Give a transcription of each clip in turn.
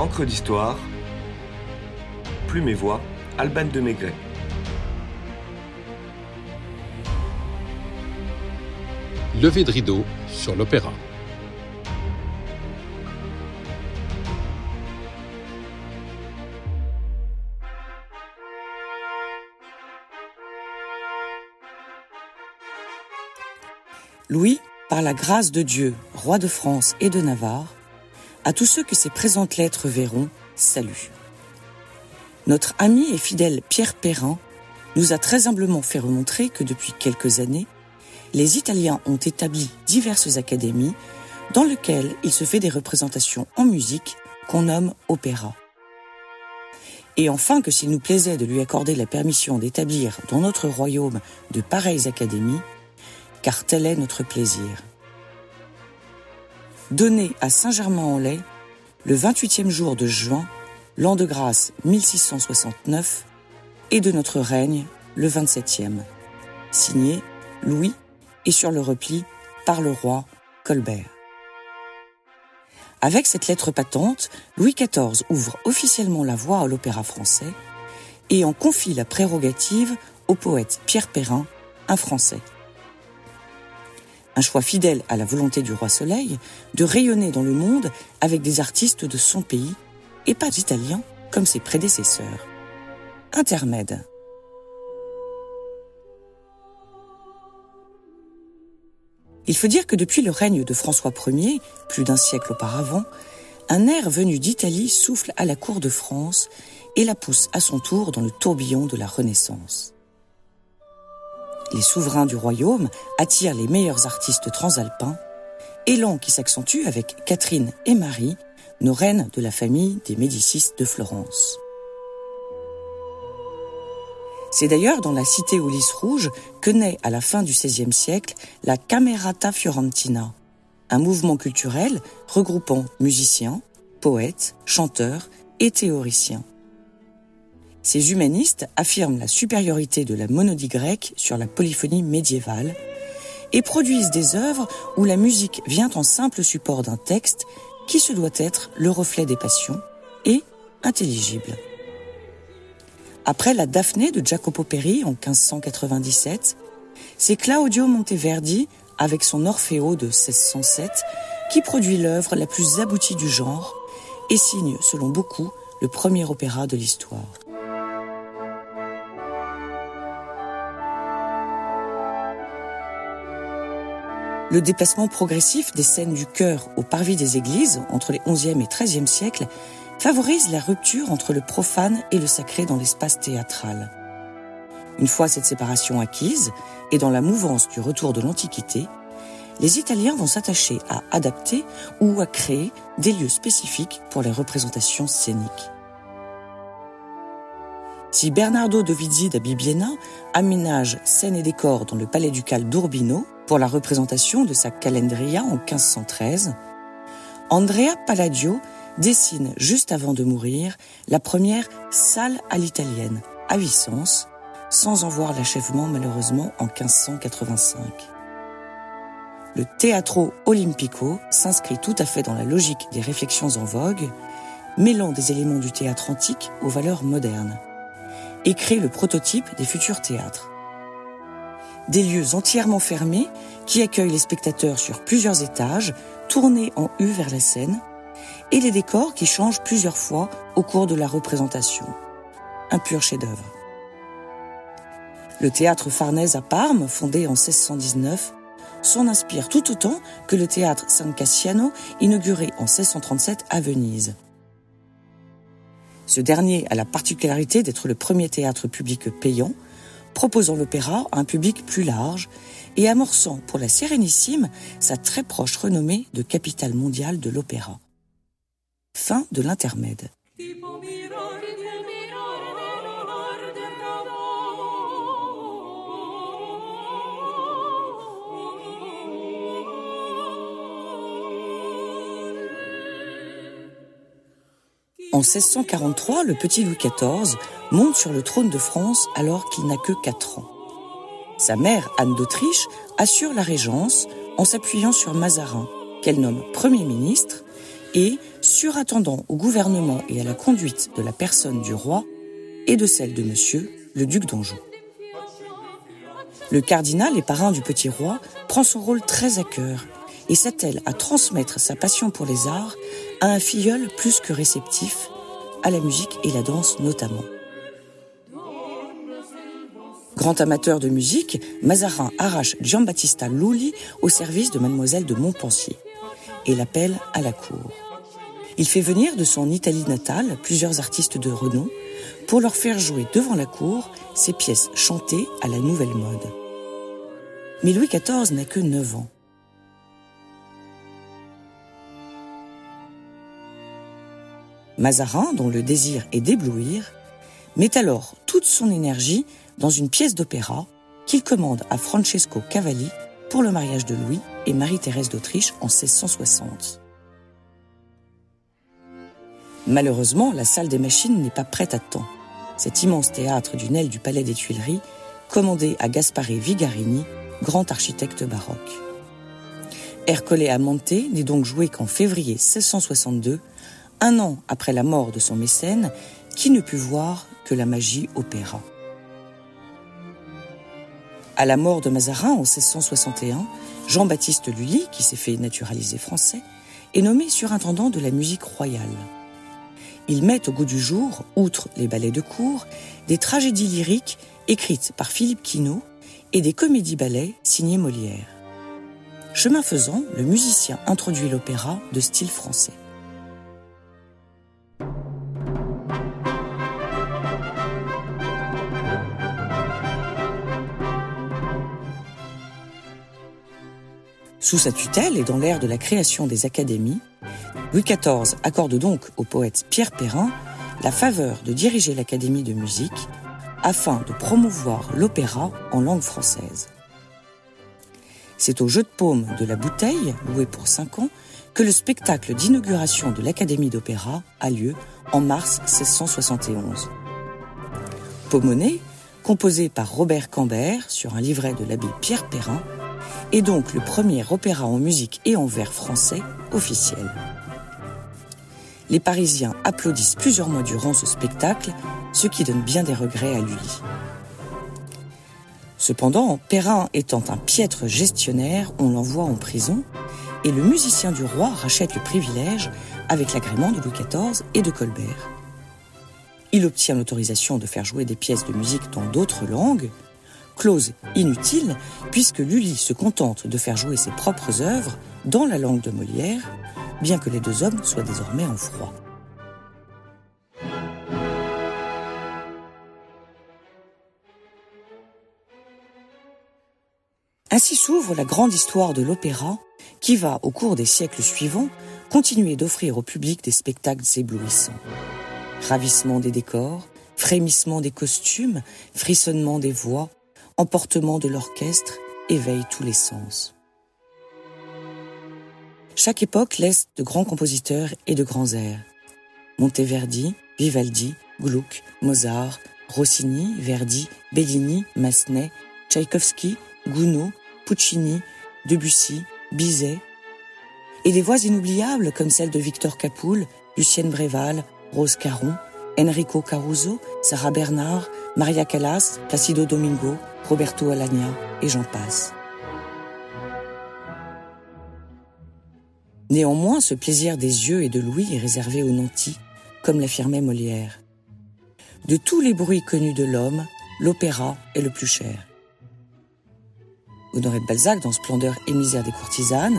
Encre d'histoire, Plume et Voix, Alban de Maigret. Levé de rideau sur l'opéra. Louis, par la grâce de Dieu, roi de France et de Navarre, à tous ceux que ces présentes lettres verront, salut. Notre ami et fidèle Pierre Perrin nous a très humblement fait remontrer que depuis quelques années, les Italiens ont établi diverses académies dans lesquelles il se fait des représentations en musique qu'on nomme opéra. Et enfin que s'il nous plaisait de lui accorder la permission d'établir dans notre royaume de pareilles académies, car tel est notre plaisir. Donné à Saint-Germain-en-Laye, le 28e jour de juin, l'an de grâce 1669, et de notre règne, le 27e. Signé Louis et sur le repli par le roi Colbert. Avec cette lettre patente, Louis XIV ouvre officiellement la voie à l'opéra français et en confie la prérogative au poète Pierre Perrin, un Français un choix fidèle à la volonté du roi Soleil de rayonner dans le monde avec des artistes de son pays et pas d'Italiens comme ses prédécesseurs. Intermède. Il faut dire que depuis le règne de François Ier, plus d'un siècle auparavant, un air venu d'Italie souffle à la cour de France et la pousse à son tour dans le tourbillon de la Renaissance les souverains du royaume attirent les meilleurs artistes transalpins, élan qui s'accentue avec Catherine et Marie, nos reines de la famille des Médicis de Florence. C'est d'ailleurs dans la cité aux lys rouges que naît à la fin du XVIe siècle la Camerata Fiorentina, un mouvement culturel regroupant musiciens, poètes, chanteurs et théoriciens. Ces humanistes affirment la supériorité de la monodie grecque sur la polyphonie médiévale et produisent des œuvres où la musique vient en simple support d'un texte qui se doit être le reflet des passions et intelligible. Après la Daphné de Jacopo Peri en 1597, c'est Claudio Monteverdi, avec son Orfeo de 1607, qui produit l'œuvre la plus aboutie du genre et signe, selon beaucoup, le premier opéra de l'histoire. Le déplacement progressif des scènes du chœur au parvis des églises entre les 11e et 13e siècles favorise la rupture entre le profane et le sacré dans l'espace théâtral. Une fois cette séparation acquise, et dans la mouvance du retour de l'Antiquité, les Italiens vont s'attacher à adapter ou à créer des lieux spécifiques pour les représentations scéniques. Si Bernardo de Vizzi da Bibbiena aménage scène et décor dans le palais ducal d'Urbino pour la représentation de sa Calendria en 1513, Andrea Palladio dessine juste avant de mourir la première salle à l'italienne à Vicence, sans en voir l'achèvement malheureusement en 1585. Le Teatro Olimpico s'inscrit tout à fait dans la logique des réflexions en vogue, mêlant des éléments du théâtre antique aux valeurs modernes, et crée le prototype des futurs théâtres des lieux entièrement fermés qui accueillent les spectateurs sur plusieurs étages, tournés en U vers la scène, et les décors qui changent plusieurs fois au cours de la représentation. Un pur chef-d'œuvre. Le théâtre Farnèse à Parme, fondé en 1619, s'en inspire tout autant que le théâtre San Cassiano, inauguré en 1637 à Venise. Ce dernier a la particularité d'être le premier théâtre public payant, proposant l'opéra à un public plus large et amorçant pour la Sérénissime sa très proche renommée de capitale mondiale de l'opéra. Fin de l'intermède. En 1643, le petit Louis XIV monte sur le trône de France alors qu'il n'a que 4 ans. Sa mère, Anne d'Autriche, assure la régence en s'appuyant sur Mazarin, qu'elle nomme Premier ministre, et surintendant au gouvernement et à la conduite de la personne du roi et de celle de monsieur, le duc d'Anjou. Le cardinal et parrain du petit roi prend son rôle très à cœur et s'attelle à transmettre sa passion pour les arts à un filleul plus que réceptif, à la musique et la danse notamment. Grand amateur de musique, Mazarin arrache Giambattista Lulli au service de mademoiselle de Montpensier et l'appelle à la cour. Il fait venir de son Italie natale plusieurs artistes de renom pour leur faire jouer devant la cour ses pièces chantées à la nouvelle mode. Mais Louis XIV n'a que 9 ans. Mazarin, dont le désir est d'éblouir, met alors toute son énergie dans une pièce d'opéra qu'il commande à Francesco Cavalli pour le mariage de Louis et Marie-Thérèse d'Autriche en 1660. Malheureusement, la salle des machines n'est pas prête à temps. Cet immense théâtre d'une aile du palais des Tuileries, commandé à Gaspare Vigarini, grand architecte baroque. Ercole Amante n'est donc joué qu'en février 1662, un an après la mort de son mécène, qui ne put voir que la magie opéra. À la mort de Mazarin en 1661, Jean-Baptiste Lully, qui s'est fait naturaliser français, est nommé surintendant de la musique royale. Il met au goût du jour, outre les ballets de cour, des tragédies lyriques écrites par Philippe Quinault et des comédies-ballets signées Molière. Chemin faisant, le musicien introduit l'opéra de style français. Sous sa tutelle et dans l'ère de la création des académies, Louis XIV accorde donc au poète Pierre Perrin la faveur de diriger l'Académie de musique afin de promouvoir l'opéra en langue française. C'est au jeu de paume de la bouteille, loué pour 5 ans, que le spectacle d'inauguration de l'Académie d'opéra a lieu en mars 1671. Paumonnet, composé par Robert Cambert sur un livret de l'abbé Pierre Perrin, est donc le premier opéra en musique et en vers français officiel. Les Parisiens applaudissent plusieurs mois durant ce spectacle, ce qui donne bien des regrets à Lully. Cependant, Perrin étant un piètre gestionnaire, on l'envoie en prison et le musicien du roi rachète le privilège avec l'agrément de Louis XIV et de Colbert. Il obtient l'autorisation de faire jouer des pièces de musique dans d'autres langues, clause inutile puisque Lully se contente de faire jouer ses propres œuvres dans la langue de Molière, bien que les deux hommes soient désormais en froid. Ainsi s'ouvre la grande histoire de l'opéra qui va, au cours des siècles suivants, continuer d'offrir au public des spectacles éblouissants. Ravissement des décors, frémissement des costumes, frissonnement des voix, emportement de l'orchestre éveille tous les sens. Chaque époque laisse de grands compositeurs et de grands airs. Monteverdi, Vivaldi, Gluck, Mozart, Rossini, Verdi, Bellini, Massenet, Tchaïkovski, Gounod, Puccini, Debussy, Bizet, et des voix inoubliables comme celles de Victor Capoul, Lucienne Bréval, Rose Caron, Enrico Caruso, Sarah Bernard, Maria Callas, Placido Domingo, Roberto Alagna et j'en passe. Néanmoins, ce plaisir des yeux et de l'ouïe est réservé aux nantis, comme l'affirmait Molière. De tous les bruits connus de l'homme, l'opéra est le plus cher. Honoré de Balzac, dans Splendeur et misère des courtisanes,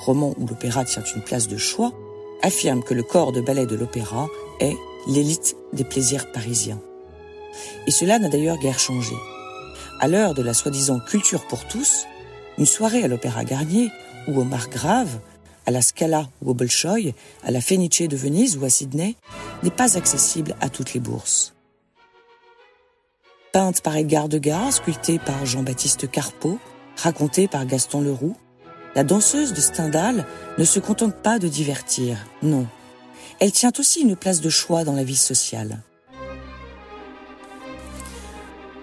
roman où l'opéra tient une place de choix, affirme que le corps de ballet de l'opéra est l'élite des plaisirs parisiens. Et cela n'a d'ailleurs guère changé. À l'heure de la soi-disant culture pour tous, une soirée à l'Opéra Garnier ou au Margrave, à la Scala ou au Bolshoi, à la Fenice de Venise ou à Sydney, n'est pas accessible à toutes les bourses. Peinte par Edgar Degas, sculptée par Jean-Baptiste Carpeau, racontée par Gaston Leroux, la danseuse de Stendhal ne se contente pas de divertir, non. Elle tient aussi une place de choix dans la vie sociale.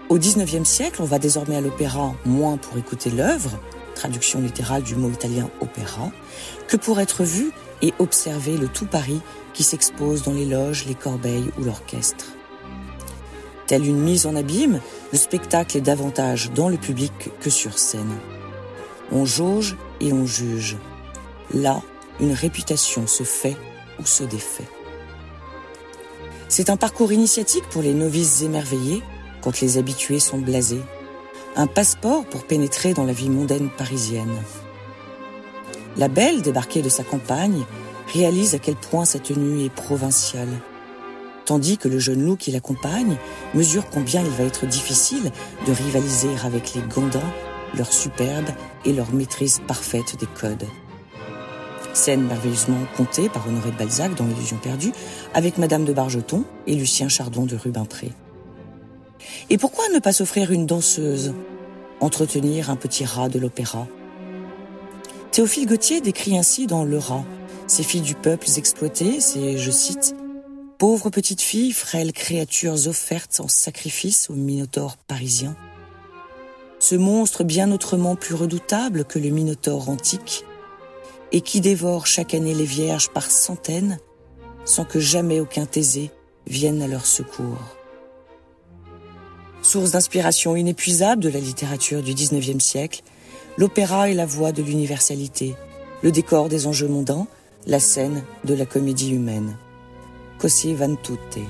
Au XIXe siècle, on va désormais à l'opéra moins pour écouter l'œuvre, traduction littérale du mot italien opéra, que pour être vu et observer le tout Paris qui s'expose dans les loges, les corbeilles ou l'orchestre. Telle une mise en abîme, le spectacle est davantage dans le public que sur scène. On jauge et on juge. Là, une réputation se fait ou se. C'est un parcours initiatique pour les novices émerveillés quand les habitués sont blasés. Un passeport pour pénétrer dans la vie mondaine parisienne. La belle, débarquée de sa campagne, réalise à quel point sa tenue est provinciale. Tandis que le jeune loup qui l'accompagne mesure combien il va être difficile de rivaliser avec les Gandins, leur superbe et leur maîtrise parfaite des codes. Scène merveilleusement contée par Honoré de Balzac dans L'illusion perdue, avec Madame de Bargeton et Lucien Chardon de Rubempré. Et pourquoi ne pas s'offrir une danseuse? Entretenir un petit rat de l'opéra Théophile Gautier décrit ainsi dans Le rat ces filles du peuple exploitées, c'est, je cite, Pauvres petites filles, frêles créatures offertes en sacrifice au minotaure parisien. Ce monstre bien autrement plus redoutable que le minotaure antique, et qui dévore chaque année les vierges par centaines, sans que jamais aucun thésée vienne à leur secours. Source d'inspiration inépuisable de la littérature du XIXe siècle, l'opéra est la voie de l'universalité, le décor des enjeux mondains, la scène de la comédie humaine. Così van tutte.